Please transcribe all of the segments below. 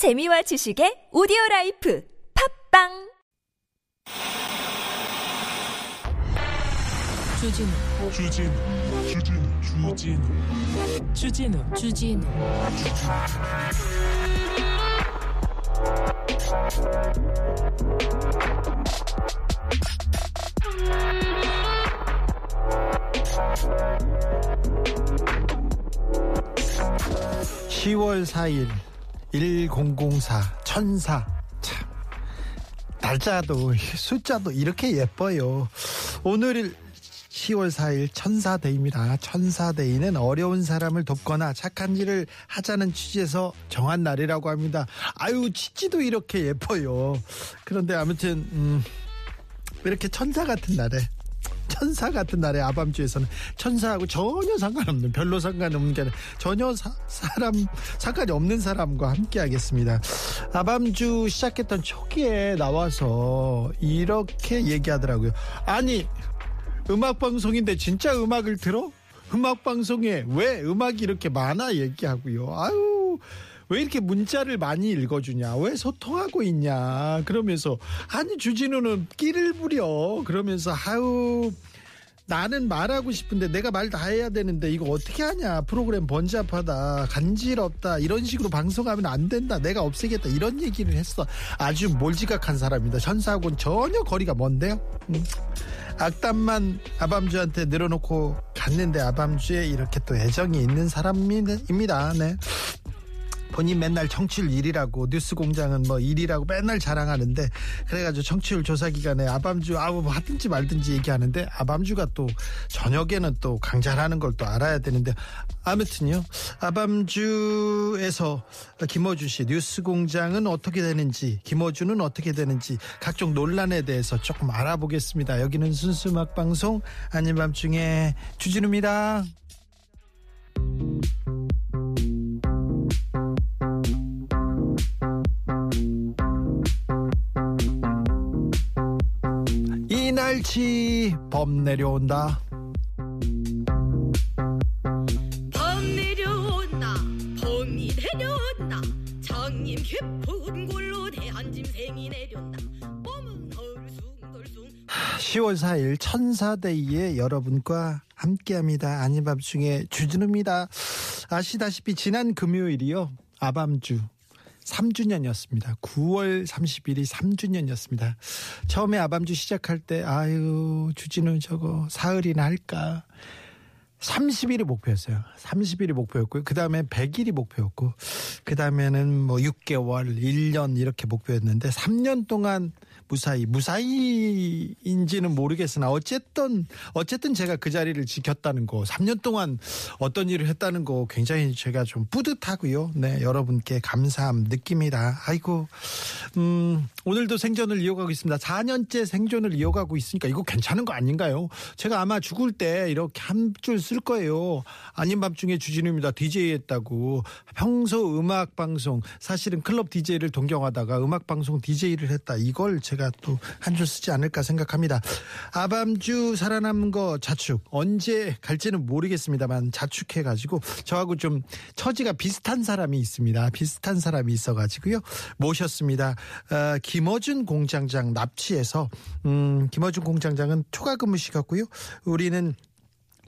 재미와 지식의 오디오 라이프 팝빵! 주진우. 주진우 주진우 주진우. 주진우 주진우. 시 10월 4일 1004 천사 참 날짜도 숫자도 이렇게 예뻐요. 오늘 10월 4일 천사데이입니다. 천사데이는 어려운 사람을 돕거나 착한 일을 하자는 취지에서 정한 날이라고 합니다. 아유 치지도 이렇게 예뻐요. 그런데 아무튼 음, 이렇게 천사 같은 날에 천사 같은 날에 아밤주에서는 천사하고 전혀 상관없는 별로 상관없는 게 아니라 전혀 사, 사람 상관이 없는 사람과 함께 하겠습니다. 아밤주 시작했던 초기에 나와서 이렇게 얘기하더라고요. 아니 음악 방송인데 진짜 음악을 들어? 음악 방송에 왜 음악이 이렇게 많아 얘기하고요. 아유 왜 이렇게 문자를 많이 읽어주냐? 왜 소통하고 있냐? 그러면서 아니 주진우는 끼를 부려. 그러면서 아유 나는 말하고 싶은데 내가 말 다 해야 되는데 이거 어떻게 하냐? 프로그램 번잡하다, 간지럽다 이런 식으로 방송하면 안 된다. 내가 없애겠다 이런 얘기를 했어. 아주 몰지각한 사람입니다. 천사하고는 전혀 거리가 먼데요. 음. 악담만 아밤주한테 늘어놓고 갔는데 아밤주에 이렇게 또 애정이 있는 사람입니다. 네. 본인 맨날 청취율 1위라고 뉴스 공장은 뭐 1위라고 맨날 자랑하는데 그래가지고 청취율 조사 기간에 아밤주 아우 뭐 하든지 말든지 얘기하는데 아밤주가 또 저녁에는 또 강좌하는 걸 또 알아야 되는데 아무튼요 아밤주에서 김어준 씨 뉴스 공장은 어떻게 되는지 김어준은 어떻게 되는지 각종 논란에 대해서 조금 알아보겠습니다 여기는 순수 음악 방송 아닌 밤중에 주진우입니다. 이날치 범 내려온다. 범 내려온다 범이 내려온다 장님 깊은 골로 대한 짐승이 내려온다 범은 헐숭덜숭 10월 4일 천사데이에 여러분과 함께합니다. 아닌 밤중에 주진우입니다. 아시다시피 지난 금요일이요. 아밤주 3주년이었습니다. 9월 30일이 3주년이었습니다. 처음에 아밤주 시작할 때 아유 주진우 저거 사흘이나 할까 30일이 목표였어요. 30일이 목표였고요. 그 다음에 100일이 목표였고, 그 다음에는 뭐 6개월, 1년 이렇게 목표였는데, 3년 동안 무사히, 무사히인지는 모르겠으나, 어쨌든, 어쨌든 제가 그 자리를 지켰다는 거, 3년 동안 어떤 일을 했다는 거 굉장히 제가 좀 뿌듯하고요. 네, 여러분께 감사함 느낍니다. 아이고, 음, 오늘도 생존을 이어가고 있습니다. 4년째 생존을 이어가고 있으니까 이거 괜찮은 거 아닌가요? 제가 아마 죽을 때 이렇게 한 줄 쓸 거예요. 아닌 밤중에 주진우입니다. DJ 했다고. 평소 음악 방송, 사실은 클럽 DJ를 동경하다가 음악 방송 DJ를 했다. 이걸 제가 또 한 줄 쓰지 않을까 생각합니다. 아밤주 살아남은 거 자축. 언제 갈지는 모르겠습니다만 자축해 가지고 저하고 좀 처지가 비슷한 사람이 있습니다. 비슷한 사람이 있어 가지고요. 모셨습니다. 어, 김어준 공장장 납치해서, 음, 김어준 공장장은 초과 근무 시켰고요. 우리는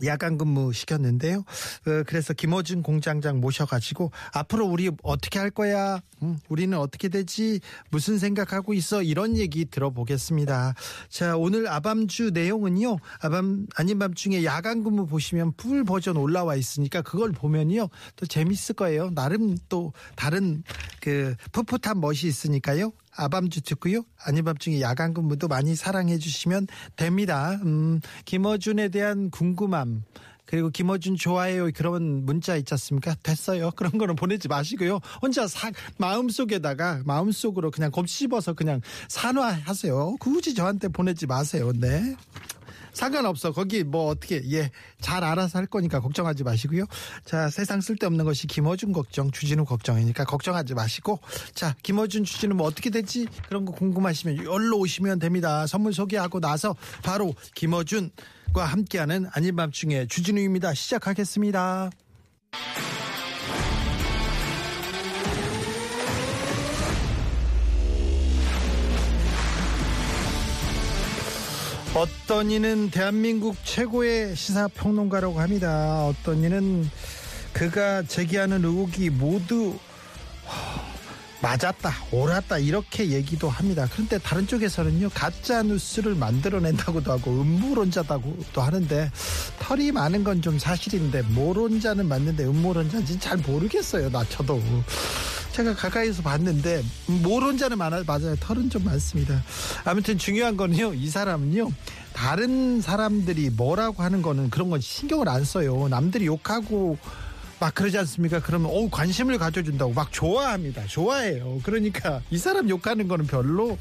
야간 근무 시켰는데요. 어, 그래서 김어준 공장장 모셔가지고 앞으로 우리 어떻게 할 거야? 음, 우리는 어떻게 되지? 무슨 생각하고 있어? 이런 얘기 들어보겠습니다. 자, 오늘 아밤주 내용은요. 아밤 아닌 밤중에 야간 근무 보시면 풀 버전 올라와 있으니까 그걸 보면요. 또 재밌을 거예요. 나름 또 다른 그 풋풋한 멋이 있으니까요. 아밤주 듣고요. 아닌 밤중에 야간 근무도 많이 사랑해 주시면 됩니다. 음, 김어준에 대한 궁금함. 그리고 김어준 좋아해요 그런 문자 있지 않습니까? 됐어요. 그런 거는 보내지 마시고요. 혼자 사, 마음속에다가 마음속으로 그냥 곱씹어서 그냥 산화하세요. 굳이 저한테 보내지 마세요. 네. 상관없어. 거기 뭐 어떻게 예 잘 알아서 할 거니까 걱정하지 마시고요. 자 세상 쓸데없는 것이 김어준 걱정, 주진우 걱정이니까 걱정하지 마시고 자 김어준 주진우 뭐 어떻게 되지 그런 거 궁금하시면 열로 오시면 됩니다. 선물 소개하고 나서 바로 김어준과 함께하는 아닌 밤중에 주진우입니다. 시작하겠습니다. 어떤 이는 대한민국 최고의 시사평론가라고 합니다. 어떤 이는 그가 제기하는 의혹이 모두 맞았다, 옳았다 이렇게 얘기도 합니다. 그런데 다른 쪽에서는요 가짜 뉴스를 만들어낸다고도 하고 음모론자다고도 하는데 털이 많은 건 좀 사실인데 모론자는 맞는데 음모론자인지 잘 모르겠어요. 나 저도 제가 가까이서 봤는데 모론자는 많아 맞아요. 털은 좀 많습니다. 아무튼 중요한 거는요 이 사람은요 다른 사람들이 뭐라고 하는 거는 그런 건 신경을 안 써요. 남들이 욕하고 막 그러지 않습니까? 그러면 어 관심을 가져준다고 막 좋아합니다. 좋아해요. 그러니까 이 사람 욕하는 거는 별로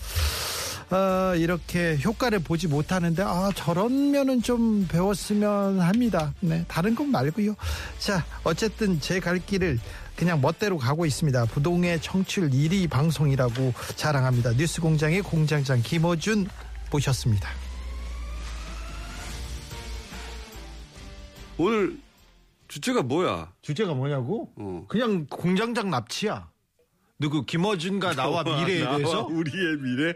어, 이렇게 효과를 보지 못하는데 아 저런 면은 좀 배웠으면 합니다. 네 다른 건 말고요. 자 어쨌든 제 갈 길을 그냥 멋대로 가고 있습니다. 부동의 청취율 1위 방송이라고 자랑합니다. 뉴스공장의 공장장 김어준 모셨습니다. 오늘 주제가 뭐야? 주제가 뭐냐고? 어. 그냥 공장장 납치야. 누구 김어준과 나와 미래에 나와 대해서 우리의 미래?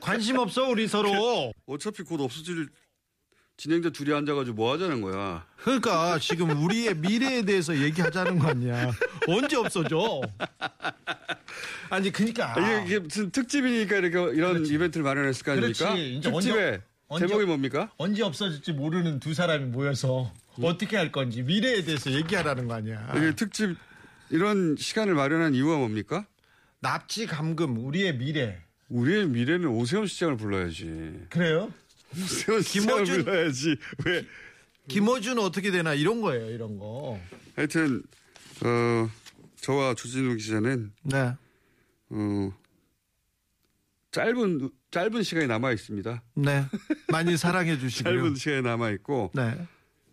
관심 없어 우리 서로. 어차피 곧 없어질 진행자 둘이 앉아가지고 뭐 하자는 거야? 그러니까 지금 우리의 미래에 대해서 얘기하자는 거 아니야. 언제 없어져? 아니 그러니까 이게, 이게 무슨 특집이니까 이렇게 이런 이벤트를 마련했을 거 아닙니까? 그렇지. 특집의 언제- 언제- 제목이 뭡니까? 언제 없어질지 모르는 두 사람이 모여서 어떻게 할 건지 미래에 대해서 얘기하라는 거 아니야. 이게 특집 이런 시간을 마련한 이유가 뭡니까? 납치 감금 우리의 미래. 우리의 미래는 오세훈 시장을 불러야지. 그래요? 오세훈 시장을 김어준- 불러야지. 왜? 김어준은 어떻게 되나 이런 거예요. 이런 거. 하여튼 어 저와 주진우 기자는 네. 어 짧은 짧은 시간이 남아 있습니다. 네. 많이 사랑해 주시고요. 짧은 시간이 남아 있고 네.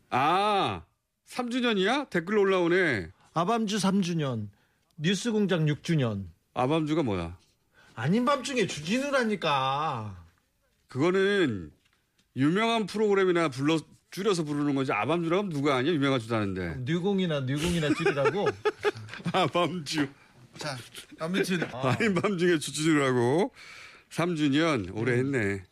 아 3주년이야? 댓글 올라오네. 아밤주 3주년, 뉴스 공장 6주년. 아밤주가 뭐야? 아닌 밤중에 주진우라니까. 그거는 유명한 프로그램이나 불러 줄여서 부르는 거지. 아밤주라고 누가 아니야? 유명한 주다는데. 뉴공이나 뉴공이나 찌르라고. 아밤주. 자, 아무튼 아닌 밤중에 주주라고 3주년 오래 했네.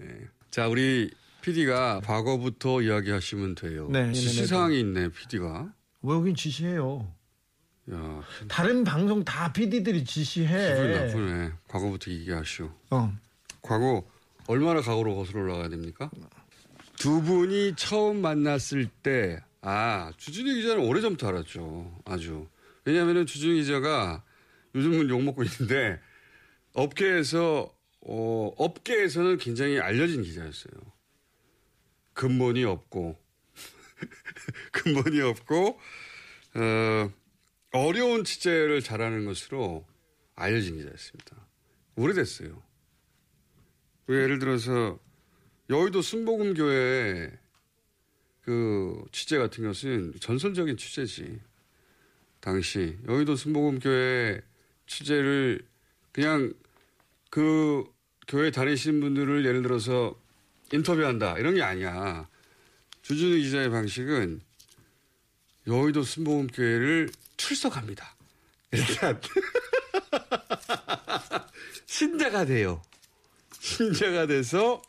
예. 자, 우리 PD가 과거부터 이야기하시면 돼요. 네, 지시사항이 있네, PD가. 왜 여긴 지시해요? 야, 다른 방송 다 PD들이 기분 지시해. 나쁘네. 과거부터 얘기하시오. 어. 과거 얼마나 과거로 거슬러 올라가야 됩니까? 두 분이 처음 만났을 때, 아, 주진우 기자는 오래전부터 알았죠. 아주. 왜냐면은 주진우 기자가 요즘은 욕먹고 있는데, 업계에서, 어, 업계에서는 굉장히 알려진 기자였어요. 근본이 없고, 근본이 없고, 어, 어려운 취재를 잘하는 것으로 알려진 기자였습니다. 오래됐어요. 그 예를 들어서 여의도 순복음 교회 그 취재 같은 것은 전설적인 취재지. 당시 여의도 순복음 교회 취재를 그냥 그 교회 다니시는 분들을 예를 들어서 인터뷰한다 이런 게 아니야. 주준우 기자의 방식은 여의도 순복음교회를 출석합니다. 일단 신자가 돼요. 신자가 돼서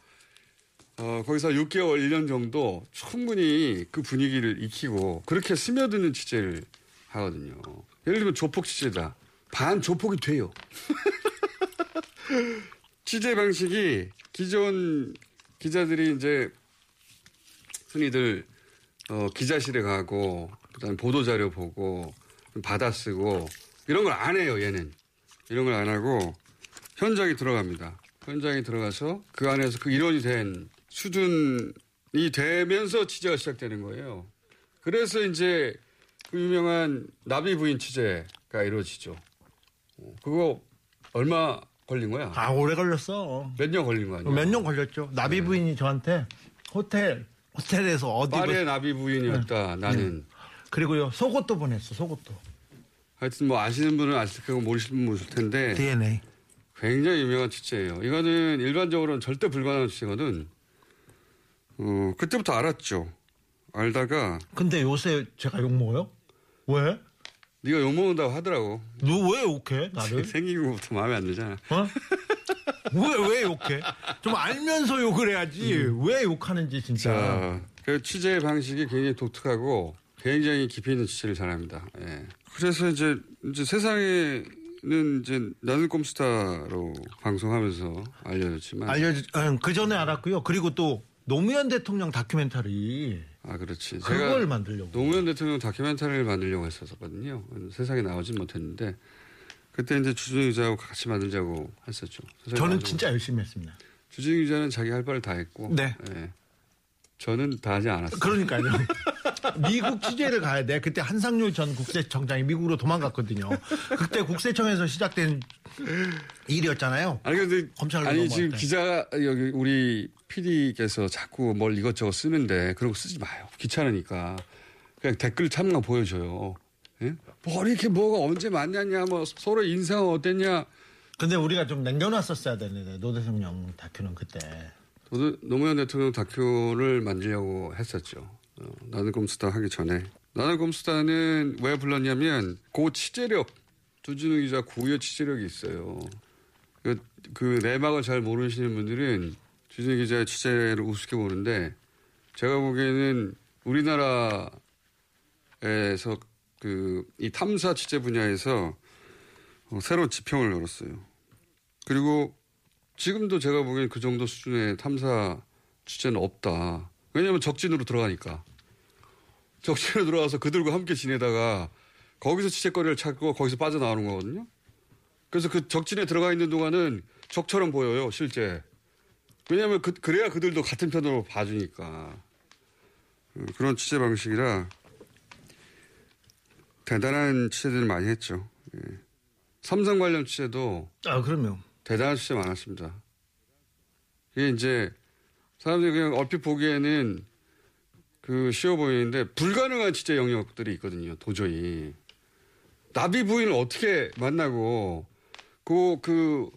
어, 거기서 6개월, 1년 정도 충분히 그 분위기를 익히고 그렇게 스며드는 취재를 하거든요. 예를 들면 조폭 취재다. 반 조폭이 돼요. 취재 방식이 기존 기자들이 이제 흔히들 어, 기자실에 가고 그다음에 보도 자료 보고 받아 쓰고 이런 걸 안 해요. 얘는 이런 걸 안 하고 현장에 들어갑니다. 현장에 들어가서 그 안에서 그 일원이 된 수준이 되면서 취재가 시작되는 거예요. 그래서 이제 그 유명한 나비 부인 취재가 이루어지죠. 어, 그거 얼마 걸린 거야? 아 오래 걸렸어. 몇 년 걸린 거 아니야? 몇 년 걸렸죠. 나비 부인이 저한테 호텔 호텔에서 어디 파리의 나비 부인이었다. 나는. 그리고요 속옷도 보냈어. 속옷도. 하여튼 뭐 아시는 분은 아실 거고 모르시는 분은 있을 텐데 DNA. 굉장히 유명한 취재예요. 이거는 일반적으로는 절대 불가능한 취재거든. 어, 그때부터 알았죠. 알다가 근데 요새 제가 욕 먹어요? 왜? 네가 욕먹는다고 하더라고. 너 왜 욕해 나를? 생긴 것부터 마음에 안 들잖아. 어? 왜, 왜 욕해? 좀 알면서 욕을 해야지. 왜 욕하는지 진짜. 자, 그 취재 방식이 굉장히 독특하고 굉장히 깊이 있는 취재를 잘합니다. 예. 그래서 이제, 이제 세상에 는 이제 나는 꼼수다로 방송하면서 알려졌지만. 알려주, 그 전에 알았고요. 그리고 또 노무현 대통령 다큐멘터리 아, 그렇지. 그걸 만들려고. 노무현 대통령 다큐멘터리를 만들려고 했었거든요. 세상에 나오진 못했는데 그때 이제 주진우 기자하고 같이 만들자고 했었죠. 저는 진짜 열심히 했습니다. 주진우 기자는 자기 할 바를 다 했고. 네. 예. 저는 다 하지 않았어요. 그러니까요. 미국 취재를 가야 돼. 그때 한상률 전 국세청장이 미국으로 도망갔거든요. 그때 국세청에서 시작된 일이었잖아요. 아니 근데 검찰로 아니 지금 때. 기자 여기 우리 PD께서 자꾸 뭘 이것저것 쓰는데 그런 거 쓰지 마요. 귀찮으니까 그냥 댓글 참가 보여줘요. 예? 뭐 이렇게 뭐가 언제 만났냐, 뭐 서로 인상은 어땠냐. 근데 우리가 좀 남겨놨었어야 되는데 노 대통령 다큐는 그때. 저도 노무현 대통령 다큐를 만들려고 했었죠. 어, 나는 꼼수다 하기 전에. 나는 꼼수다는 왜 불렀냐면 그 취재력, 주진우 기자 고유의 취재력이 있어요. 그, 그 내막을 잘 모르시는 분들은 주진우 기자의 취재를 우습게 보는데 제가 보기에는 우리나라에서 그 이 탐사 취재 분야에서 어, 새로운 지평을 열었어요. 그리고 지금도 제가 보기엔 그 정도 수준의 탐사 취재는 없다. 왜냐하면 적진으로 들어가니까. 적진으로 들어가서 그들과 함께 지내다가 거기서 취재거리를 찾고 거기서 빠져나오는 거거든요. 그래서 그 적진에 들어가 있는 동안은 적처럼 보여요, 실제. 왜냐하면 그, 그래야 그들도 같은 편으로 봐주니까. 음, 그런 취재 방식이라 대단한 취재들을 많이 했죠. 예. 삼성 관련 취재도 아, 그럼요. 대단한 취재 많았습니다. 이게 이제 사람들이 그냥 얼핏 보기에는 그 쉬워 보이는데 불가능한 취재 영역들이 있거든요. 도저히 나비 부인을 어떻게 만나고 그, 그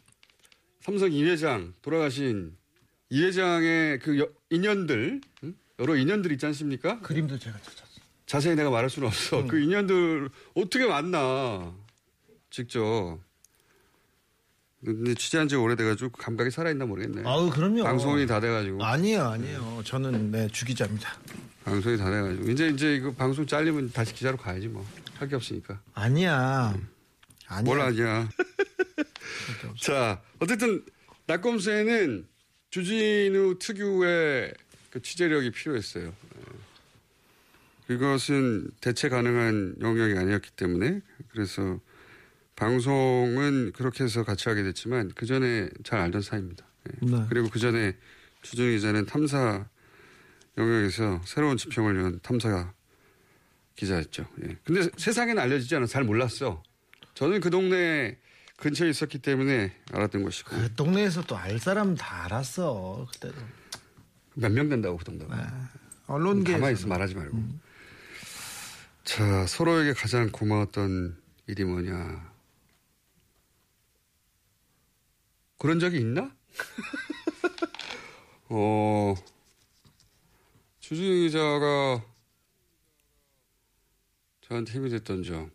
삼성 이 회장 돌아가신 이 회장의 그 여- 인연들 응? 여러 인연들 있지 않습니까? 그림도 제가 찾았어요. 자세히 내가 말할 수는 없어. 그 인연들 어떻게 만나 직접. 근데 취재한 지 오래돼가지고 감각이 살아있나 모르겠네. 아우, 그럼요. 방송이 다 돼가지고 아니에요, 아니에요. 저는 네, 주기자입니다. 방송이 다 돼가지고 이제 이제 이거 방송 잘리면 다시 기자로 가야지 뭐 할 게 없으니까. 아니야. 아니야. 뭘 아니야. 자 어쨌든 낙검수에는 주진우 특유의 그 취재력이 필요했어요. 예. 그것은 대체 가능한 영역이 아니었기 때문에 그래서 방송은 그렇게 해서 같이 하게 됐지만 그 전에 잘 알던 사이입니다. 예. 네. 그리고 그 전에 주진우 기자는 탐사 영역에서 새로운 지평을 연 탐사 기자였죠. 예. 근데 세상에는 알려지지 않아 잘 몰랐어. 저는 그 동네 근처에 있었기 때문에 알았던 것이고 그 동네에서 또 알 사람 다 알았어. 그때도. 몇 명 된다고 그 동네가. 네. 언론계 가만히 있어 말하지 말고. 자 서로에게 가장 고마웠던 일이 뭐냐. 그런 적이 있나? 어 주진 기자가 저한테 힘이 됐던 점.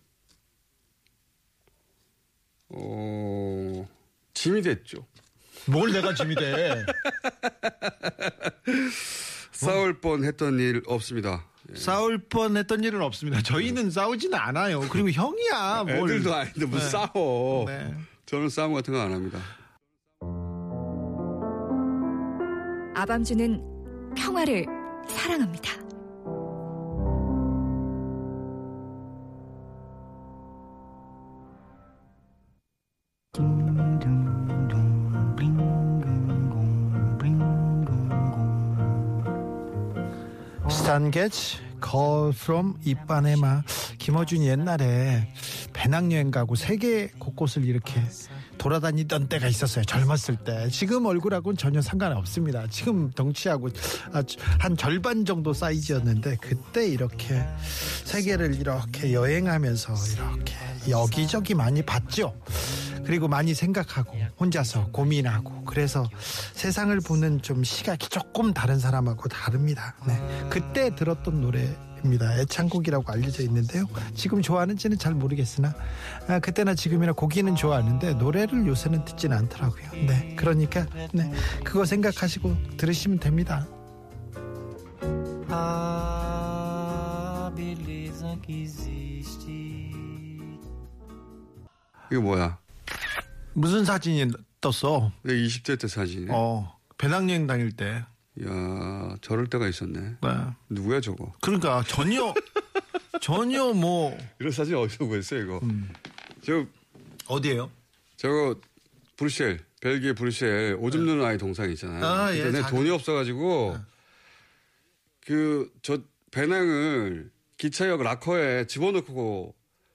어 짐이 됐죠. 뭘 내가 짐이 돼. 싸울 뻔 했던 일 없습니다. 예. 싸울 뻔 했던 일은 없습니다. 저희는 싸우지는 않아요. 그리고 형이야. 뭘. 애들도 아닌데 뭐 네. 싸워. 네. 저는 싸움 같은 거 안 합니다. 아밤주는 평화를 사랑합니다. Call from 이빠네마. 김어준이 옛날에 배낭여행 가고 세계 곳곳을 이렇게 돌아다니던 때가 있었어요 젊었을 때. 지금 얼굴하고는 전혀 상관없습니다. 지금 덩치하고 한 절반 정도 사이즈였는데 그때 이렇게 세계를 이렇게 여행하면서 이렇게 여기저기 많이 봤죠 그리고 많이 생각하고 혼자서 고민하고 그래서 세상을 보는 좀 시각이 조금 다른 사람하고 다릅니다. 네. 그때 들었던 노래입니다. 애창곡이라고 알려져 있는데요. 지금 좋아하는지는 잘 모르겠으나 아, 그때나 지금이나 고기는 좋아하는데 노래를 요새는 듣지는 않더라고요. 네. 그러니까 네. 그거 생각하시고 들으시면 됩니다. A beleza que existe. 이거 뭐야? 무슨 사진이 떴어? 내 20대 때 사진이네. 어, 배낭여행 다닐 때. 야 저럴 때가 있었네. 네. 누구야 저거? 그러니까 전혀 전혀 뭐 이런 사진 어디서 구했어요 이거? 음. 저 어디에요? 저거 브뤼셀 벨기에 브뤼셀 오줌 누는 아이 동상 있잖아요. 아, 예, 근데 내 돈이 없어가지고 그저 배낭을 기차역 락커에 집어넣고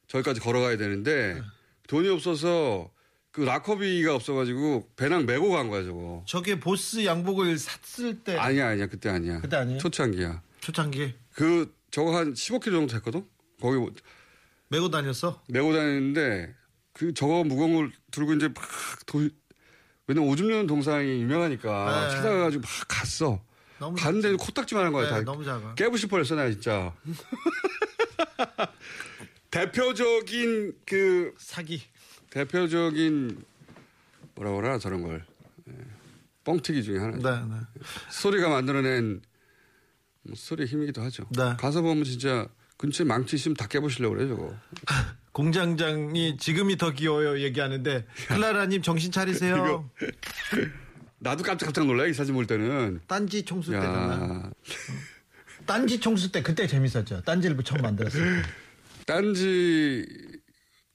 저기까지 걸어가야 되는데 돈이 없어서 그 락커비가 없어가지고 배낭 메고 간 거야 저거. 저게 보스 양복을 샀을 때 아니야 아니야 그때 아니야. 그때 아니에요? 초창기야. 초창기 그 저거 한 15kg 정도 됐거든. 거기 뭐 메고 다녔어. 메고 다니는데 그 저거 무거운 걸 들고 이제 막 도, 왜냐면 오줌 누는 동상이 유명하니까 네. 찾아가가지고 막 갔어. 너무 갔는데 코딱지만 한 거야. 네, 다. 너무 작아. 깨부실 뻔했어, 나 진짜. 대표적인 그, 사기. 대표적인 뭐라 그러나 저런 걸. 예. 뻥튀기 중에 하나. 네, 네. 소리가 만들어낸 뭐 소리의 힘이기도 하죠. 네. 가서 보면 진짜 근처에 망치 있으면 다 깨부시려고 그래, 저거. 공장장이 지금이 더 귀여워요 얘기하는데 클라라님 정신 차리세요. 나도 깜짝깜짝 놀라, 이 사진 볼 때는. 딴지 총수 때잖아. 야, 딴지 총수 때 그때 재밌었죠. 딴지를 처음 만들었어요. 딴지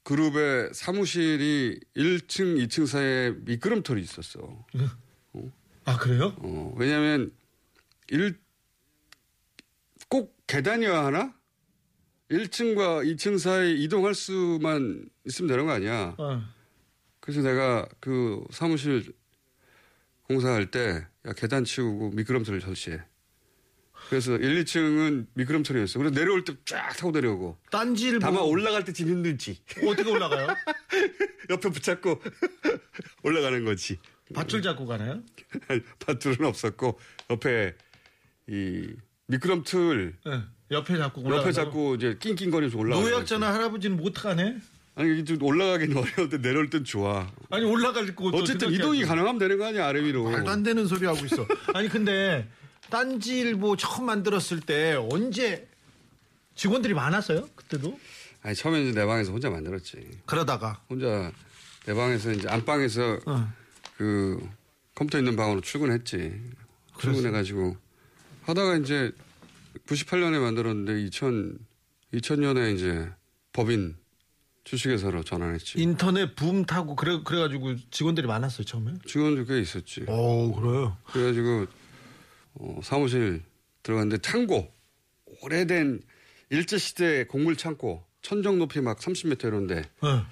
그룹의 사무실이 1층, 2층 사이에 미끄럼틀이 있었어. 아 그래요? 어, 왜냐면, 일, 꼭 계단이어야 하나? 1층과 2층 사이 이동할 수만 있으면 되는 거 아니야. 어. 그래서 내가 그 사무실 공사할 때, 야, 계단 치우고 미끄럼틀을 설치해. 그래서 1, 2층은 미끄럼틀이었어. 그래서 내려올 때 쫙 타고 내려오고. 딴지를 다만 보고 올라갈 때좀 힘들지. 어떻게 올라가요? 옆에 붙잡고 올라가는 거지. 밧줄 잡고 가나요? 밧줄은 없었고 옆에 이 미끄럼 틀 네. 옆에 잡고 올라가. 옆에 잡고 이제 낑낑거리면서 올라가. 노약자나 할아버지는 못 가네. 아니 좀 올라가긴 어려운데 내려올 땐 좋아. 아니 올라갈 거 어쨌든 이동이 가능하면 되는 거 아니야 아래 위로. 말도 안 되는 소리 하고 있어. 아니 근데 딴지일보 처음 만들었을 때 언제 직원들이 많았어요? 그때도? 아니 처음에 이제 내 방에서 혼자 만들었지. 그러다가 혼자 내 방에서 이제 안방에서 어. 그 컴퓨터 있는 방으로 출근했지. 출근해가지고 하다가 이제 98년에 만들었는데 2000 2000년에 이제 법인 주식회사로 전환했지. 인터넷 붐 타고 그래 그래가지고 직원들이 많았어요 처음에. 직원도 꽤 있었지. 오 그래요. 그래가지고 어, 사무실 들어갔는데 창고 오래된 일제 시대 곡물 창고 천정 높이 막 30m 이런데 네.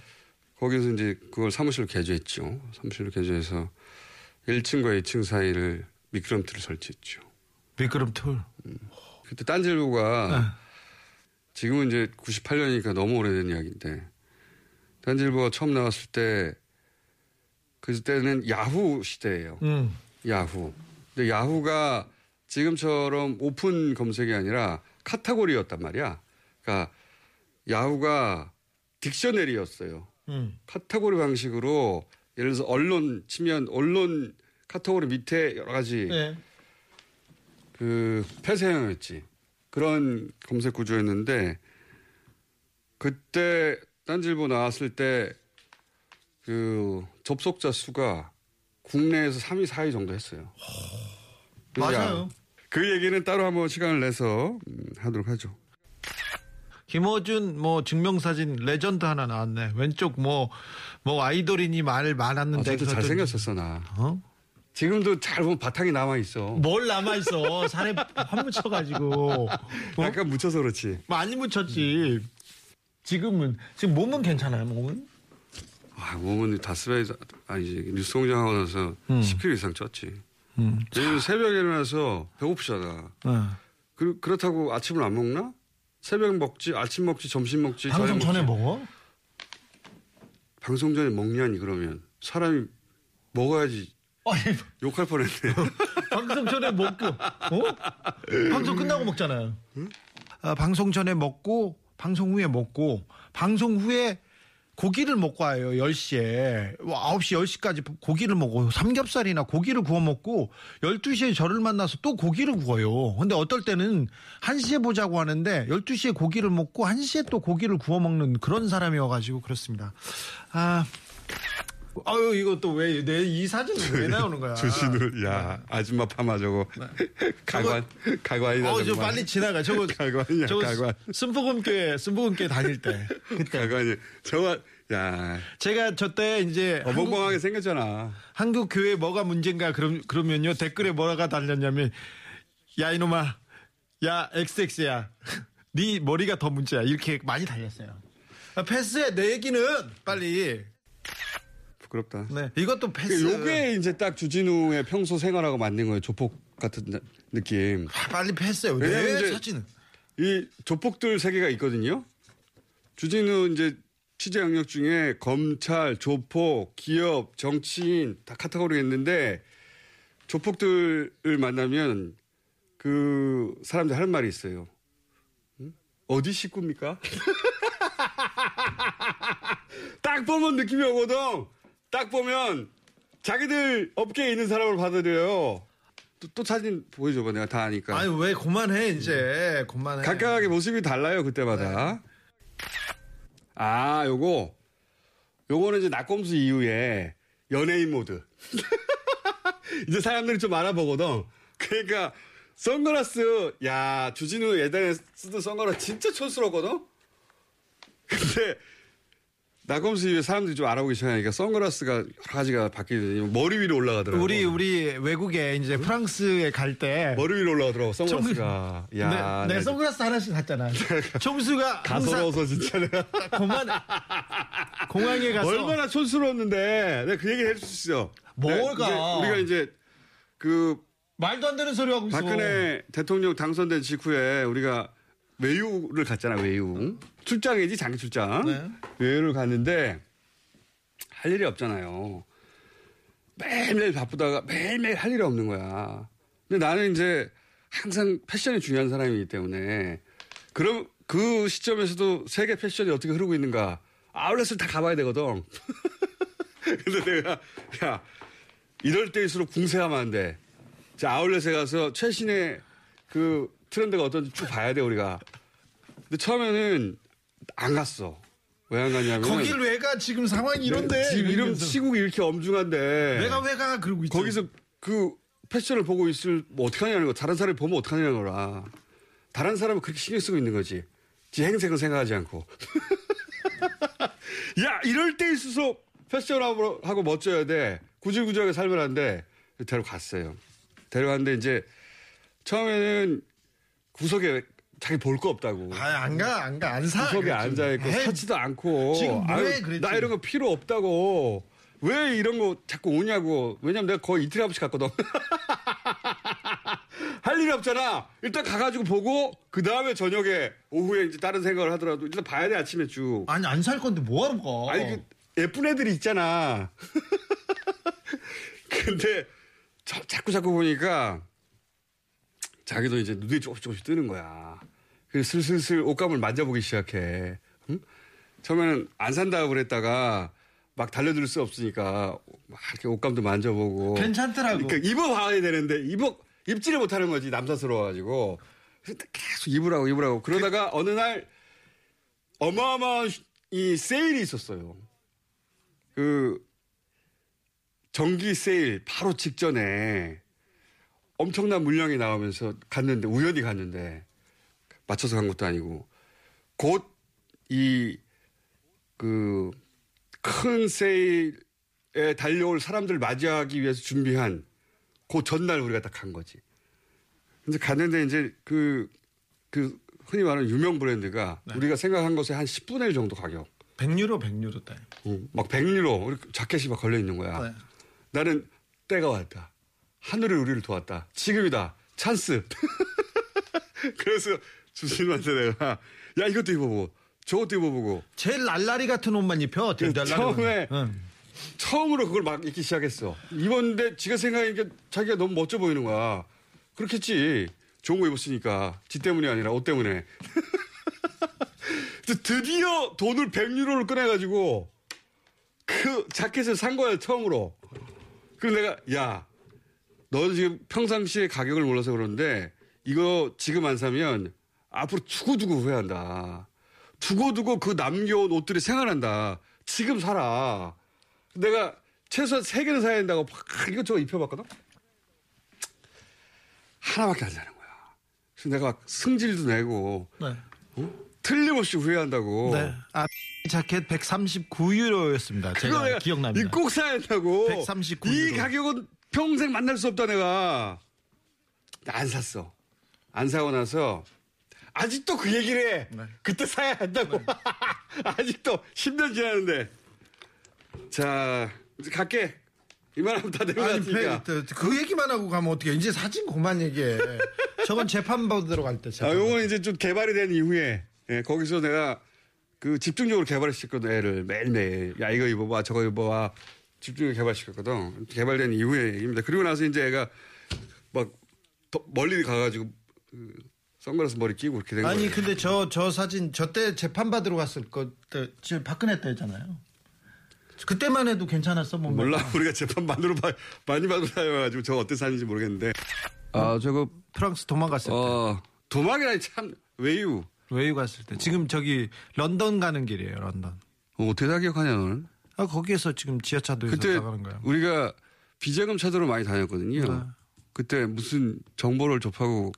거기서 이제 그걸 사무실로 개조했죠. 사무실로 개조해서 1층과 2층 사이를 미끄럼틀을 설치했죠. 미끄럼틀. 그때 딴지일보가 네. 지금은 이제 98년이니까 너무 오래된 이야기인데 딴지일보가 처음 나왔을 때 그때는 야후 시대예요. 음. 야후. 근데 야후가 지금처럼 오픈 검색이 아니라 카테고리였단 말이야. 그러니까 야후가 dictionary였어요. 음. 카테고리 방식으로 예를 들어서 언론 치면 언론 카테고리 밑에 여러 가지 네. 그 폐쇄형이었지. 그런 검색 구조였는데 그때 딴질보 나왔을 때 그 접속자 수가 국내에서 3위, 4위 정도 했어요. 맞아요. 야, 그 얘기는 따로 한번 시간을 내서 음, 하도록 하죠. 김어준 뭐 증명사진 레전드 하나 나왔네. 왼쪽 뭐 뭐 아이돌이니 말 아, 많았는데 저도 잘생겼었어 나. 어? 지금도 잘 보면 바탕이 남아 있어. 뭘 남아 있어? 살에 한 묻혀 가지고 어? 약간 묻혀서 그렇지. 많이 묻혔지. 지금은 지금 몸은 괜찮아요. 몸은? 아, 몸은 다스베이스 아니지 뉴스공장 하고 나서 음. 10kg 이상 쪘지. 음. 왜냐면 새벽에 일어나서 배고프잖아. 어. 그, 그렇다고 아침을 안 먹나? 새벽 먹지, 아침 먹지, 점심 먹지, 방송 전에. 먹어? 방송 전에 먹냐니 그러면 사람이 먹어야지 아니, 욕할 뻔했네. 방송 전에 먹고, 어? 방송 끝나고 먹잖아요. 아, 방송 전에 먹고, 방송 후에 먹고, 방송 후에 고기를 먹고 와요, 10시에. 9시, 10시까지 고기를 먹고, 삼겹살이나 고기를 구워 먹고, 12시에 저를 만나서 또 고기를 구워요. 근데 어떨 때는 1시에 보자고 하는데, 12시에 고기를 먹고, 1시에 또 고기를 구워 먹는 그런 사람이어가지고, 그렇습니다. 아, 아유, 이거 또 왜, 내 이 사진은 왜 나오는 거야? 주신우, 야, 아줌마 파마 저거. 가관, 가관이다. 어, 저 정말. 빨리 지나가. 저거, 가관이야, 저거 가관. 순복음교회, 순복음교회 다닐 때. 그때. 가관이. 저거, 야, 제가 저때 이제 어벙벙하게 생겼잖아. 한국 교회 뭐가 문제인가 그럼, 그러면요. 댓글에 뭐라가 달렸냐면, 야, 이놈아. 야, XX야. 네 머리가 더 문제야. 이렇게 많이 달렸어요. 아, 패스해. 내 얘기는 빨리. 부끄럽다. 네. 이것도 패스. 요게 이제 딱 주진우의 평소 생활하고 맞는 거예요. 조폭 같은 느- 느낌. 아, 빨리 패스해요. 왜냐면 왜 사진은? 이 조폭들 세계가 있거든요. 주진우 이제 취재 영역 중에 검찰, 조폭, 기업, 정치인 다 카테고리가 있는데 조폭들을 만나면 그 사람들 하는 말이 있어요. 응? 어디 식구입니까? 딱 보면 느낌이 오거든. 딱 보면 자기들 업계에 있는 사람을 받아들여요. 또, 또 사진 보여줘봐. 내가 다 아니까. 아니, 왜 그만해, 이제. 그만해. 각각의 모습이 달라요 그때마다. 아, 요거 요거는 이제 낙검수 이후에 연예인 모드. 이제 사람들이 좀 알아보거든. 그러니까 선글라스 야 주진우 예전에 쓰던 선글라스 진짜 촌스럽거든. 근데 낙검수 이후에 사람들이 좀 알아보기 시작하니까 선글라스가 여러 가지가 바뀌더니 머리 위로 올라가더라고. 우리, 우리 외국에 이제 프랑스에 갈 때. 머리 위로 올라가더라고 선글라스가. 야, 내, 내나 선글라스 하나씩 샀잖아. 총수가 가서러워서 진짜 내가. 그만 공항에 가서 얼마나 촌스러웠는데 내가 그 얘기를 해줄 수 있어. 뭘까? 네, 이제 우리가 이제 그 말도 안 되는 소리 하고 있어. 박근혜 대통령 당선된 직후에 우리가 외유를 갔잖아 외유 출장이지 장기 출장 네. 외유를 갔는데 할 일이 없잖아요. 매일매일 바쁘다가 매일매일 할 일이 없는 거야. 근데 나는 이제 항상 패션이 중요한 사람이기 때문에 그럼 그 시점에서도 세계 패션이 어떻게 흐르고 있는가 아울렛을 다 가봐야 되거든. 근데 내가 야 이럴 때일수록 궁세하면 안 돼. 자 아울렛에 가서 최신의 그 트렌드가 어떤지 쭉 봐야 돼 우리가. 근데 처음에는 안 갔어. 왜 안 갔냐면 거길 왜 가? 지금 상황이 이런데. 지금 이름. 시국이 이렇게 엄중한데 내가 왜 가? 그러고 있어. 거기서 그 패션을 보고 있을 뭐 어떡하냐는 거 다른 사람이 보면 어떡하냐는 거라. 다른 사람은 그렇게 신경 쓰고 있는 거지. 지 행색은 생각하지 않고. 야 이럴 때일수록 패션하고 하고 멋져야 돼. 구질구질하게 살면 안 돼. 데려갔어요. 데려갔는데 이제 처음에는 구석에 자기 볼 거 없다고. 아, 안 가, 안 가, 안 사. 구석에. 앉아있고 사지도 않고 지금 뭐해? 그랬지. 나 이런 거 필요 없다고 왜 이런 거 자꾸 오냐고 왜냐면 내가 거의 이틀에 한 번씩 갔거든 할 일이 없잖아 일단 가가지고 보고 그 다음에 저녁에 오후에 이제 다른 생각을 하더라도 일단 봐야 돼 아침에 쭉 아니, 안 살 건데 뭐하러 가? 아니 그 예쁜 애들이 있잖아 근데 자, 자꾸 자꾸 보니까 자기도 이제 눈이 조금씩 조금씩 뜨는 거야. 그래서 슬슬슬 옷감을 만져보기 시작해. 응? 처음에는 안 산다고 그랬다가 막 달려들 수 없으니까 막 이렇게 옷감도 만져보고. 괜찮더라고. 그러니까 입어봐야 되는데 입어 입지를 못하는 거지 남사스러워가지고. 그래서 계속 입으라고 입으라고 그러다가 어느 날 어마어마한 이 세일이 있었어요. 그 정기 세일 바로 직전에 엄청난 물량이 나오면서 갔는데 우연히 갔는데 맞춰서 간 것도 아니고 곧 이 그 큰 세일에 달려올 사람들을 맞이하기 위해서 준비한 그 전날 우리가 딱 간 거지. 근데 갔는데 이제 그, 그 흔히 말하는 유명 브랜드가 우리가 생각한 것의 한 10분의 1 정도 가격. 100유로, 100유로 대. 어, 막 100유로 우리 자켓이 막 걸려 있는 거야. 네. 나는 때가 왔다. 하늘이 우리를 도왔다. 지금이다. 찬스. 그래서 주신한테 내가 야 이것도 입어보. 저것도 입어보고. 제일 날라리 같은 옷만 입혀. 날라리 처음에. 응. 처음으로 그걸 막 입기 시작했어. 입었는데 지가 생각하니까 자기가 너무 멋져 보이는 거야. 그렇겠지. 좋은 거 입었으니까. 지 때문이 아니라 옷 때문에. 드디어 돈을 100유로를 꺼내가지고 그 자켓을 산 거야, 처음으로. 그래서 내가, 야, 너 지금 평상시에 가격을 몰라서 그러는데 이거 지금 안 사면 앞으로 두고두고 후회한다. 두고두고 그 남겨온 옷들이 생각난다. 지금 사라. 내가 최소한 세 개는 사야 된다고 막 이것저것 입혀봤거든? 하나밖에 안 사는 거야. 그래서 내가 막 승질도 내고 네. 틀림없이 후회한다고. 네. 아, 이 자켓 139유로였습니다. 그거 제가 기억납니다. 이거 꼭 사야 된다고. 139이 유로. 가격은 평생 만날 수 없다 내가. 안 샀어. 안 사고 나서 아직도 그 얘기를 해. 네. 그때 사야 한다고. 아직도 10년 지났는데. 자, 이제 갈게. 이만하면 다된것 아니, 같으니까. 그, 그 얘기만 하고 가면 어떻게 이제 사진 그만 얘기해. 저건 재판 받으러 갈 때. 아, 재판. 요건 이제 좀 개발이 된 이후에, 예, 거기서 내가 그 집중적으로 개발시켰거든, 애를 매일매일. 야, 이거 입어봐, 저거 입어봐. 집중적으로 개발시켰거든. 개발된 이후에 얘기입니다. 그리고 나서 이제 애가 막더 멀리 가가지고 그 선글라스 머리 끼고 그렇게 된 아니 거예요. 근데 저저 사진 저 때 재판 받으러 갔을 거때 지금 박근혜 때잖아요. 그때만 해도 괜찮았어 뭐 몰라, 우리가 재판 만으로 많이 받으러 다녀가지고 저 어떤 사진인지 모르겠는데. 아, 저거, 프랑스 도망갔을 때 어, 도망이라니 참, 외유. 외유 갔을 때 지금 저기 런던 가는 길이에요 런던. 어, 어떻게 다 기억하냐, 너는? 아 거기에서 지금 지하차도에서 그때 나가는 거야. 우리가 비자금 차도로 많이 다녔거든요. 네. 그때 무슨 정보를 접하고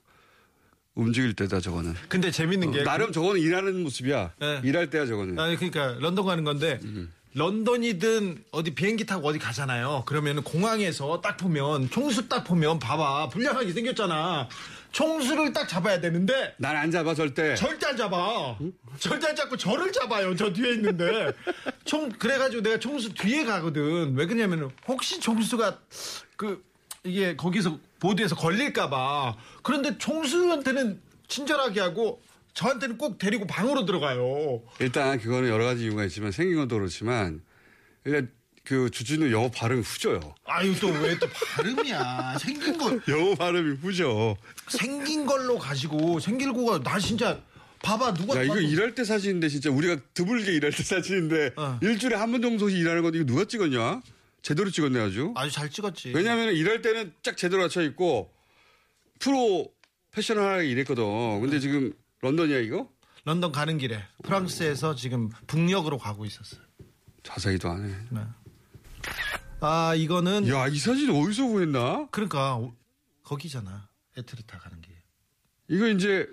움직일 때다 저거는. 근데 재밌는 게 나름 저거는 일하는 모습이야. 네. 일할 때야 저거는. 아니 그러니까 런던 가는 건데 음. 런던이든 어디 비행기 타고 어디 가잖아요. 그러면 공항에서 딱 보면 총수 딱 보면 봐봐 불량하게 생겼잖아. 총수를 딱 잡아야 되는데 난 안 잡아 절대. 절대 안 잡아. 절대 안 잡고 저를 잡아요. 저 뒤에 있는데. 총, 그래가지고 내가 총수 뒤에 가거든. 왜 그러냐면은 혹시 총수가 그, 이게 거기서 보드에서 걸릴까봐. 그런데 총수한테는 친절하게 하고 저한테는 꼭 데리고 방으로 들어가요. 일단 그거는 여러 가지 이유가 있지만 생긴 것도 그렇지만 일단 그 주진우 영어 발음이 후져요. 아유, 또 왜 또 발음이야. 생긴 거, 영어 발음이 후져. 생긴 걸로 가지고 생길고가 나 진짜 봐봐. 누가 야 이거 봐도 일할 때 사진인데 진짜 우리가 드물게 일할 때 사진인데 어. 일주일에 한 번 정도씩 일하는 건데 이거 누가 찍었냐? 제대로 찍었네 아주. 아주 잘 찍었지. 왜냐하면 일할 때는 쫙 제대로 갖춰 있고 프로 패셔널하게 일했거든. 근데 지금 런던이야 이거? 런던 가는 길에 프랑스에서 지금 북녘으로 가고 있었어요. 자세히도 안 해. 네. 아 이거는 야 이 사진 어디서 구했나? 그러니까 오- 거기잖아 에트리타 가는 길 이거 이제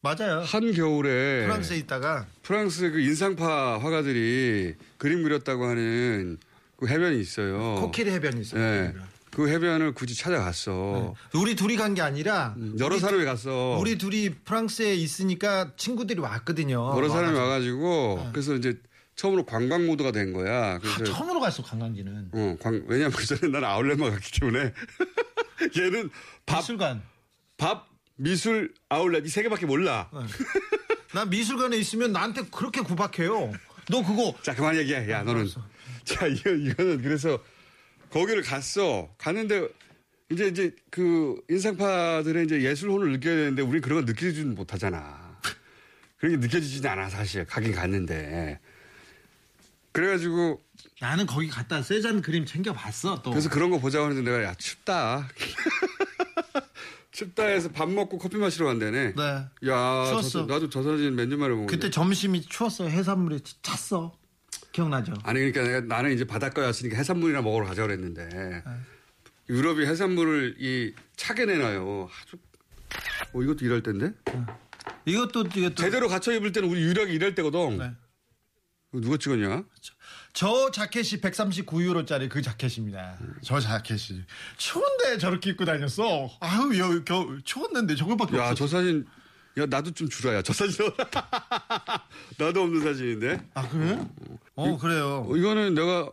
맞아요 한 겨울에 프랑스에 있다가 프랑스 그 인상파 화가들이 그림 그렸다고 하는 그 해변이 있어요. 코끼리 해변이 있어요 네. 그 해변을 굳이 찾아갔어. 우리 둘이 간 게 아니라 여러 우리 사람이 둘- 갔어. 우리 둘이 프랑스에 있으니까 친구들이 왔거든요 여러 사람이 와가지고. 와가지고 그래서 이제 처음으로 관광 모드가 된 거야. 아, 그래서 처음으로 갔어 관광지는 어, 광, 왜냐면 그 전에 나는 아울렛만 갔기 때문에 얘는 밥, 미술관 밥, 미술, 아울렛 이 세 개밖에 몰라. 나 미술관에 있으면 나한테 그렇게 구박해요 너 그거 자, 그만 얘기해. 야, 너는. 자, 이거, 이거는 그래서 거기를 갔어. 갔는데 이제 이제 그 인상파들의 이제 예술혼을 느껴야 되는데 우린 그런 걸 느끼지는 못하잖아. 그런 게 느껴지지는 않아, 사실. 가긴 갔는데. 그래가지고 나는 거기 갔다 세잔 그림 챙겨봤어 또 그래서 그런 거 보자고 하는데 내가 야, 춥다. 춥다 해서 밥 먹고 커피 마시러 간다네. 네. 야, 추웠어. 저- 나도 저 사진 몇 년 만에 본 그때. 점심이 추웠어 해산물이 찼어 기억나죠 아니 그러니까 내가 나는 이제 바닷가였으니까 해산물이나 먹으러 가자 그랬는데 네. 유럽이 해산물을 이 차게 내놔요. 아주 어 이것도 일할 때인데 이것도 이것도 제대로 갖춰 입을 때는 우리 유력이 일할 때거든. 네. 누가 찍었냐? 저 자켓이 139유로짜리 그 자켓입니다. 저 자켓이 추운데 저렇게 입고 다녔어. 아유 여, 겨, 추웠는데 저걸밖에 야 없어. 저 사진 야 나도 좀 주라야. 저 사진 나도 없는 사진인데. 아 그래? 어 그래요. 어, 이거는 내가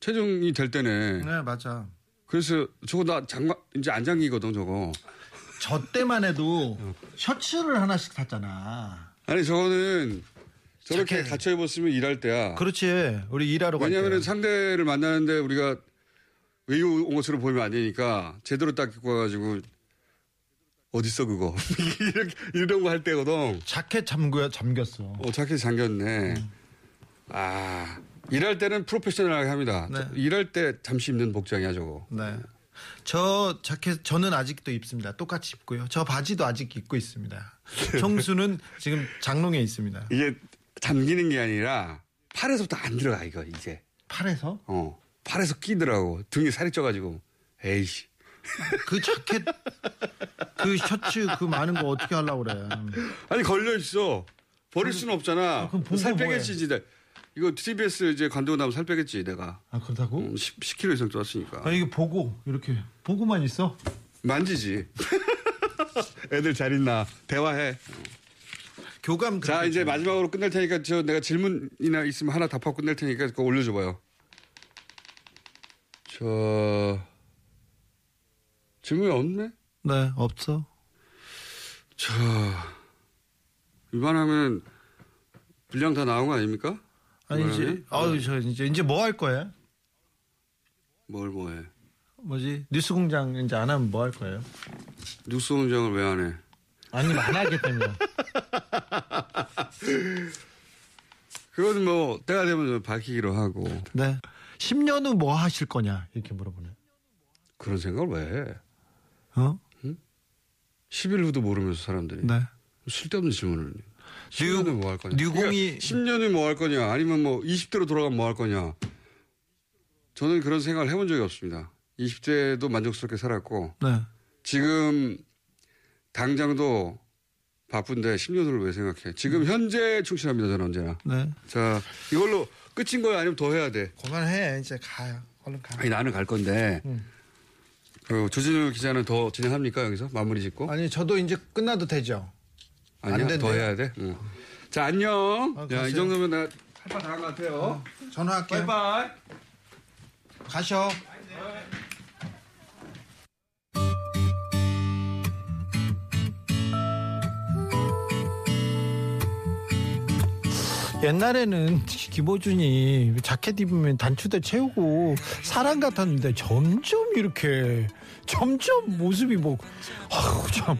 체중이 될 때네. 네 맞아. 그래서 저거 나 장마 이제 안 잠기거든 저거. 저 때만 해도 셔츠를 하나씩 샀잖아. 아니 저거는 저렇게 자켓. 갇혀 입었으면 일할 때야. 그렇지. 우리 일하러 갈 때. 왜냐하면 상대를 만나는데 우리가 외유 온 것으로 보이면 안 되니까 제대로 딱 입고 와가지고 어딨어 그거 이렇게 이런 거 할 때거든. 자켓 잠그야 잠겼어. 어 자켓 잠겼네. 아 일할 때는 프로페셔널하게 합니다. 네. 일할 때 잠시 입는 복장이야 저거. 네. 저 자켓 저는 아직도 입습니다. 똑같이 입고요. 저 바지도 아직 입고 있습니다. 청수는 지금 장롱에 있습니다. 이게 잠기는 게 아니라 팔에서부터 안 들어가 이거 이제. 팔에서 어 팔에서 끼더라고 등에 살이 쪄가지고 에이씨. 그 자켓 그 셔츠 그 많은 거 어떻게 하려고 그래. 아니 걸려 있어. 버릴 수는 없잖아. 아, 살? 빼겠지 이제. 이거 TBS 이제 관두고 나면 살 빼겠지 내가. 아 그렇다고? 음, 10, 10kg 이상 쪘으니까. 아 이게 보고 이렇게 보고만 있어. 만지지. 애들 잘 있나 대화해. 교감 자 이제 좀- 마지막으로 끝낼 테니까 저 내가 질문이나 있으면 하나 답하고 끝낼 테니까 그거 올려줘봐요. 저 질문이 없네. 네 없어. 자 이만하면 분량 다 나온 거 아닙니까? 아니 이제? 아유 저 이제 이제 뭐 할 거예요? 뭘 뭐해? 뭐지 뉴스 공장 이제 안 하면 뭐 할 거예요? 뉴스 공장을 왜 안 해? 아니 안 하기 때문에. 그건 뭐 때가 되면 밝히기로 하고 네. 10년 후 뭐 하실 거냐 이렇게 물어보네. 그런 생각을 왜 해? 어? 10일 후도 모르면서 사람들이 네. 쓸데없는 질문을 10년 후에 뭐할 거냐? 뉴공이- 10년 후에 뭐할 거냐? 아니면 뭐 20대로 돌아가면 뭐 할 거냐? 저는 그런 생각을 해본 적이 없습니다. 20대도 만족스럽게 살았고 네. 지금 당장도 바쁜데 10년 후를 왜 생각해? 지금 현재 충실합니다. 저는 언제나. 네. 자 이걸로 끝인 거야? 아니면 더 해야 돼? 그만해 이제 가요. 얼른 가. 아니 나는 갈 건데 음. 그 조진우 기자는 더 진행합니까 여기서 마무리 짓고? 아니 저도 이제 끝나도 되죠. 안 아니야. 더 해야 돼. 응. 자 안녕. 아, 야. 이 정도면 내가 할바 다한 것 같아요. 전화할게요. 바이바이. 가셔. 옛날에는 김호준이 자켓 입으면 단추대 채우고 사람 같았는데 점점 이렇게 점점 모습이 뭐 아우 참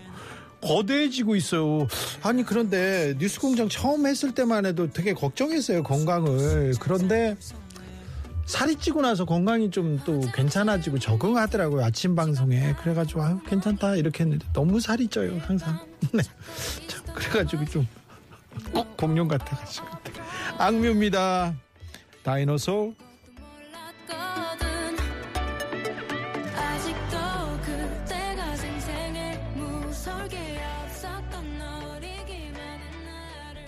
거대해지고 있어요. 아니 그런데 뉴스공장 처음 했을 때만 해도 되게 걱정했어요 건강을. 그런데 살이 찌고 나서 건강이 좀 또 괜찮아지고 적응하더라고요 아침 방송에 그래가지고 아유 괜찮다 이렇게 했는데 너무 살이 쪄요 항상 네. 참, 그래가지고 좀 꼭 공룡 같아가지고 악뮤입니다. 나를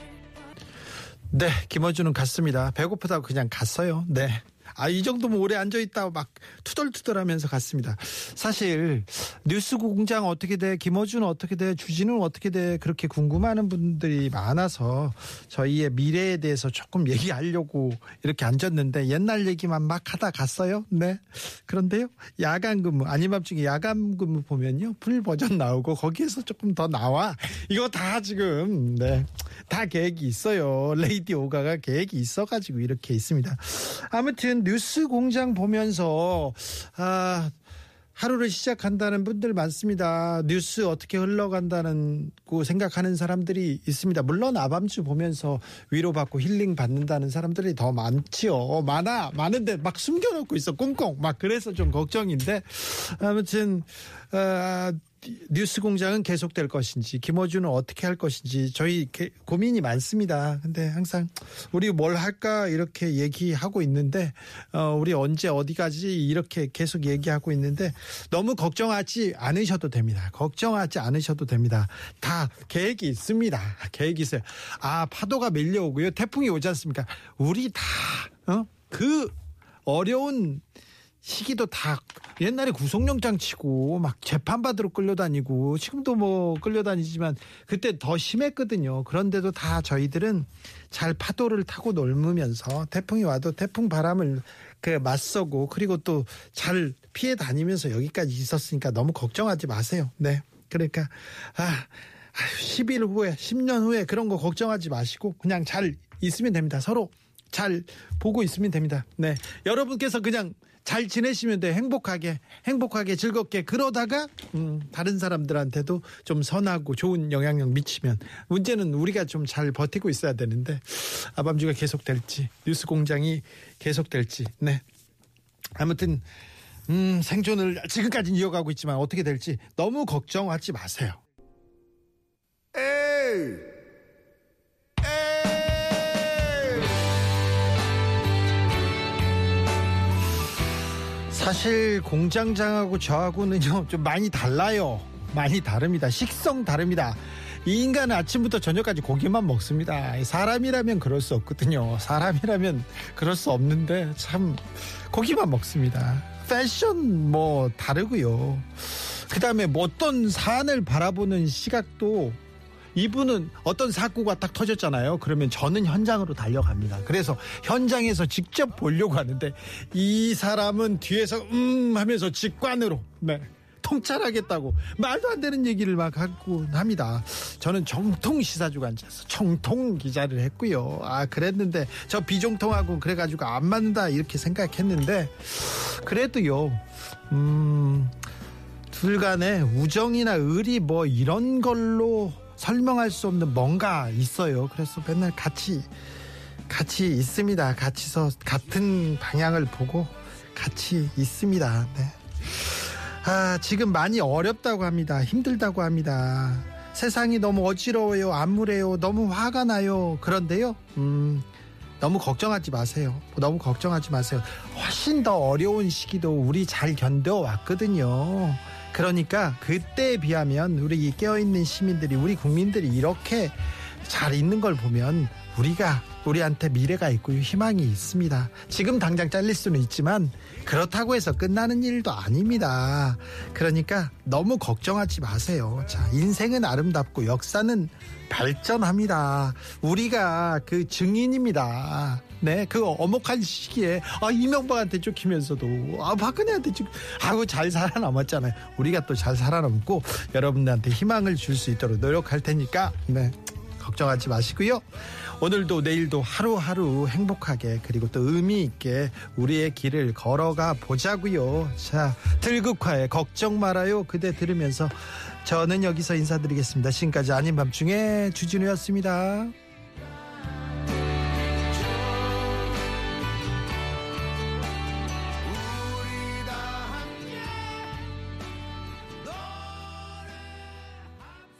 네 김어준은 갔습니다. 배고프다고 그냥 갔어요. 네. 아, 이 정도면 오래 앉아있다고 막 투덜투덜 하면서 갔습니다. 사실, 뉴스 공장 어떻게 돼, 김어준은 어떻게 돼, 주진우는 어떻게 돼, 그렇게 궁금하는 분들이 많아서 저희의 미래에 대해서 조금 얘기하려고 이렇게 앉았는데 옛날 얘기만 막 하다 갔어요. 네. 그런데요, 야간 근무, 아닌 밤중에 야간 근무 보면요, full 버전 나오고 거기에서 조금 더 나와. 이거 다 지금, 네. 다 계획이 있어요. 레이디 오가가 계획이 있어가지고 이렇게 있습니다. 아무튼 뉴스 공장 보면서 아 하루를 시작한다는 분들 많습니다. 뉴스 어떻게 흘러간다는 고 생각하는 사람들이 있습니다. 물론 아밤주 보면서 위로받고 힐링 받는다는 사람들이 더 많지요. 많아 많은데 막 숨겨놓고 있어 꽁꽁 막 그래서 좀 걱정인데 아무튼 아, 뉴스 공장은 계속될 것인지 김어준은 어떻게 할 것인지 저희 게- 고민이 많습니다. 근데 항상 우리 뭘 할까 이렇게 얘기하고 있는데 어, 우리 언제 어디 가지 이렇게 계속 얘기하고 있는데 너무 걱정하지 않으셔도 됩니다. 걱정하지 않으셔도 됩니다. 다 계획이 있습니다. 계획이 있어요. 아 파도가 밀려오고요. 태풍이 오지 않습니까? 우리 다그 어려운 시기도 다 옛날에 구속영장 치고 막 재판받으러 끌려다니고 지금도 뭐 끌려다니지만 그때 더 심했거든요. 그런데도 다 저희들은 잘 파도를 타고 놀면서 태풍이 와도 태풍 바람을 그 맞서고 그리고 또 잘 피해 다니면서 여기까지 있었으니까 너무 걱정하지 마세요. 네. 그러니까 아 아휴, 10일 후에, 10년 후에 그런 거 걱정하지 마시고 그냥 잘 있으면 됩니다. 서로 잘 보고 있으면 됩니다. 네. 여러분께서 그냥 잘 지내시면 돼요. 행복하게, 행복하게, 즐겁게. 그러다가, 음, 다른 사람들한테도 좀 선하고 좋은 영향력 미치면. 문제는 우리가 좀 잘 버티고 있어야 되는데, 아밤주가 계속될지, 뉴스 공장이 계속될지, 네. 아무튼, 음, 생존을 지금까지 이어가고 있지만 어떻게 될지 너무 걱정하지 마세요. 사실 공장장하고 저하고는요 좀 많이 달라요. 많이 다릅니다. 식성 다릅니다. 이 인간은 아침부터 저녁까지 고기만 먹습니다. 사람이라면 그럴 수 없거든요. 사람이라면 그럴 수 없는데 참 고기만 먹습니다. 패션 뭐 다르고요. 그다음에 뭐 어떤 사안을 바라보는 시각도 이분은 어떤 사고가 딱 터졌잖아요. 그러면 저는 현장으로 달려갑니다. 그래서 현장에서 직접 보려고 하는데 이 사람은 뒤에서 음 하면서 직관으로 네. 통찰하겠다고 말도 안 되는 얘기를 막 하고 합니다. 저는 정통 시사주가 앉아서 정통 기자를 했고요. 아 그랬는데 저 비정통하고 그래가지고 안 맞는다 이렇게 생각했는데 그래도요. 음. 둘 간에 우정이나 의리 뭐 이런 걸로 설명할 수 없는 뭔가 있어요. 그래서 맨날 같이 같이 있습니다. 같이서 같은 방향을 보고 같이 있습니다. 네. 아, 지금 많이 어렵다고 합니다. 힘들다고 합니다. 세상이 너무 어지러워요. 암울해요. 너무 화가 나요. 그런데요. 음. 너무 걱정하지 마세요. 너무 걱정하지 마세요. 훨씬 더 어려운 시기도 우리 잘 견뎌왔거든요. 그러니까 그때에 비하면 우리 이 깨어있는 시민들이 우리 국민들이 이렇게 잘 있는 걸 보면 우리가 우리한테 미래가 있고 희망이 있습니다. 지금 당장 잘릴 수는 있지만 그렇다고 해서 끝나는 일도 아닙니다. 그러니까 너무 걱정하지 마세요. 자, 인생은 아름답고 역사는 발전합니다. 우리가 그 증인입니다. 네, 그 어목한 시기에 아 이명박한테 쫓기면서도 아 박근혜한테 쫓 아고 잘 살아남았잖아요. 우리가 또 잘 살아남고 여러분들한테 희망을 줄 수 있도록 노력할 테니까 네. 걱정하지 마시고요. 오늘도 내일도 하루하루 행복하게 그리고 또 의미 있게 우리의 길을 걸어가 보자고요. 자, 들국화의 걱정 말아요. 그대 들으면서 저는 여기서 인사드리겠습니다. 지금까지 아닌 밤중에 주진우였습니다.